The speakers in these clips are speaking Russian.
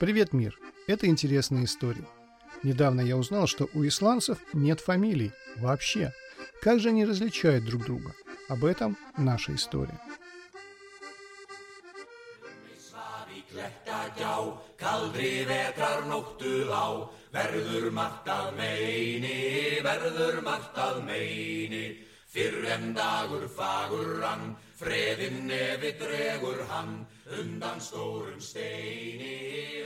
Привет, мир! Это интересная история. Недавно я узнал, что у исландцев нет фамилий вообще. Как же они различают друг друга? Об этом наша история. Fyrr en dagur fagur rann, freðin nefi dregur hann, undan stórum steini,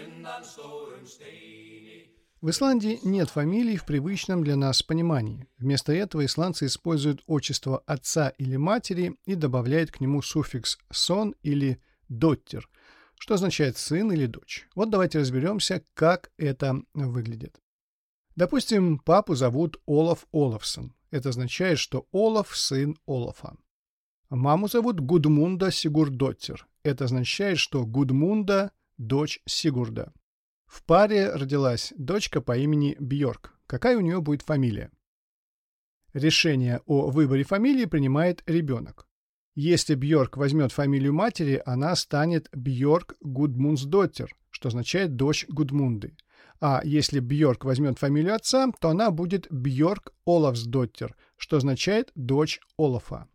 undan stórum steini. В Исландии нет фамилий в привычном для нас понимании. Вместо этого исландцы используют отчество отца или матери и добавляют к нему суффикс «сон» или «доттер», что означает сын или дочь. Вот давайте разберемся, как это выглядит. Допустим, папу зовут Олаф Олафсон. Это означает, что Олаф – сын Олафа. Маму зовут Гудмунда Сигурдоттер. Это означает, что Гудмунда – дочь Сигурда. В паре родилась дочка по имени Бьорк. Какая у нее будет фамилия? Решение о выборе фамилии принимает ребенок. Если Бьорк возьмет фамилию матери, она станет Бьорк Гудмунсдоттер, что означает «дочь Гудмунды». А если Бьорк возьмет фамилию отца, то она будет Бьорк Олафсдоттер, что означает «дочь Олафа».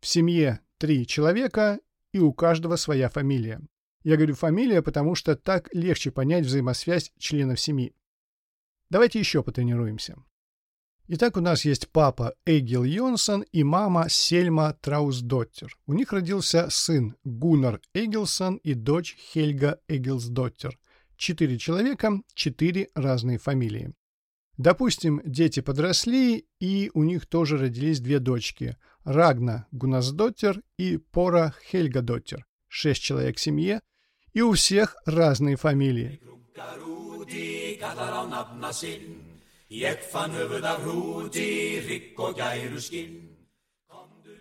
В семье три человека, и у каждого своя фамилия. Я говорю фамилия, потому что так легче понять взаимосвязь членов семьи. Давайте еще потренируемся. Итак, у нас есть папа Эгил Йонсон и мама Сельма Траусдоттер. У них родился сын Гуннар Эгилсон и дочь Хельга Эгилсдоттер. Четыре человека, четыре разные фамилии. Допустим, дети подросли, и у них тоже родились две дочки – Рагна Гунасдоттер и Пора Хельгадоттер. Шесть человек в семье, и у всех разные фамилии.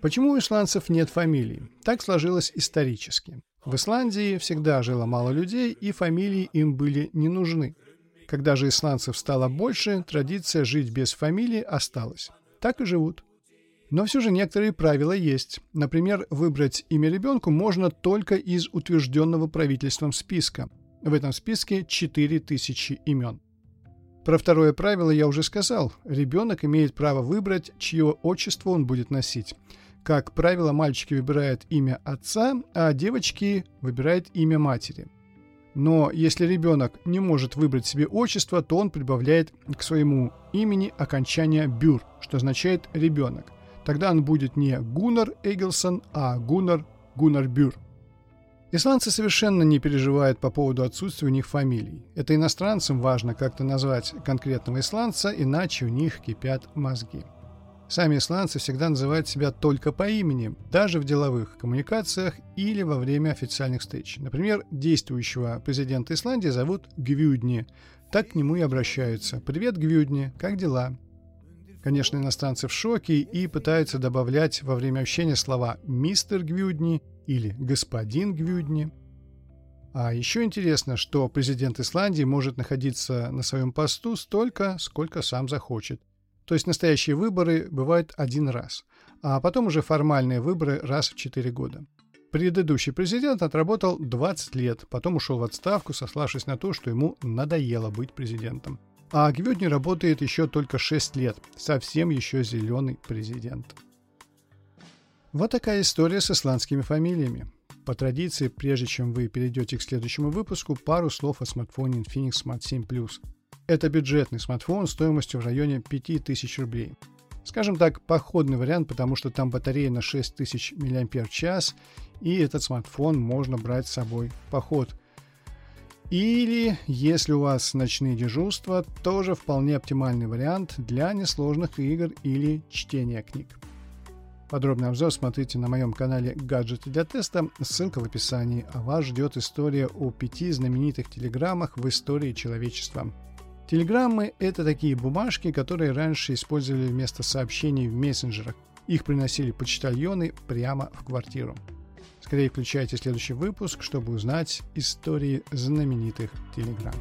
Почему у исландцев нет фамилий? Так сложилось исторически. В Исландии всегда жило мало людей, и фамилии им были не нужны. Когда же исландцев стало больше, традиция жить без фамилии осталась. Так и живут. Но все же некоторые правила есть. Например, выбрать имя ребенку можно только из утвержденного правительством списка. В этом списке 4000 имен. Про второе правило я уже сказал. Ребенок имеет право выбрать, чье отчество он будет носить. Как правило, мальчики выбирают имя отца, а девочки выбирают имя матери. Но если ребенок не может выбрать себе отчество, то он прибавляет к своему имени окончание «бюр», что означает «ребенок». Тогда он будет не Гуннар Эгилсон, а Гуннар Гуннар Бюр. Исландцы совершенно не переживают по поводу отсутствия у них фамилий. Это иностранцам важно как-то назвать конкретного исландца, иначе у них кипят мозги. Сами исландцы всегда называют себя только по имени, даже в деловых коммуникациях или во время официальных встреч. Например, действующего президента Исландии зовут Гвюдни. Так к нему и обращаются. «Привет, Гвюдни, как дела?» Конечно, иностранцы в шоке и пытаются добавлять во время общения слова «мистер Гвюдни» или «господин Гвюдни». А еще интересно, что президент Исландии может находиться на своем посту столько, сколько сам захочет. То есть настоящие выборы бывают один раз, а потом уже формальные выборы раз в 4 года. Предыдущий президент отработал 20 лет, потом ушел в отставку, сославшись на то, что ему надоело быть президентом. А Гвюдни работает еще только 6 лет, совсем еще зеленый президент. Вот такая история с исландскими фамилиями. По традиции, прежде чем вы перейдете к следующему выпуску, пару слов о смартфоне Infinix Smart 7 Plus. Это бюджетный смартфон стоимостью в районе 5000 рублей. Скажем так, походный вариант, потому что там батарея на 6000 мАч, и этот смартфон можно брать с собой в поход. Или, если у вас ночные дежурства, тоже вполне оптимальный вариант для несложных игр или чтения книг. Подробный обзор смотрите на моем канале «Гаджеты для теста», ссылка в описании, а вас ждет история о пяти знаменитых телеграммах в истории человечества. Телеграммы – это такие бумажки, которые раньше использовали вместо сообщений в мессенджерах. Их приносили почтальоны прямо в квартиру. Скорее включайте следующий выпуск, чтобы узнать истории знаменитых телеграмм.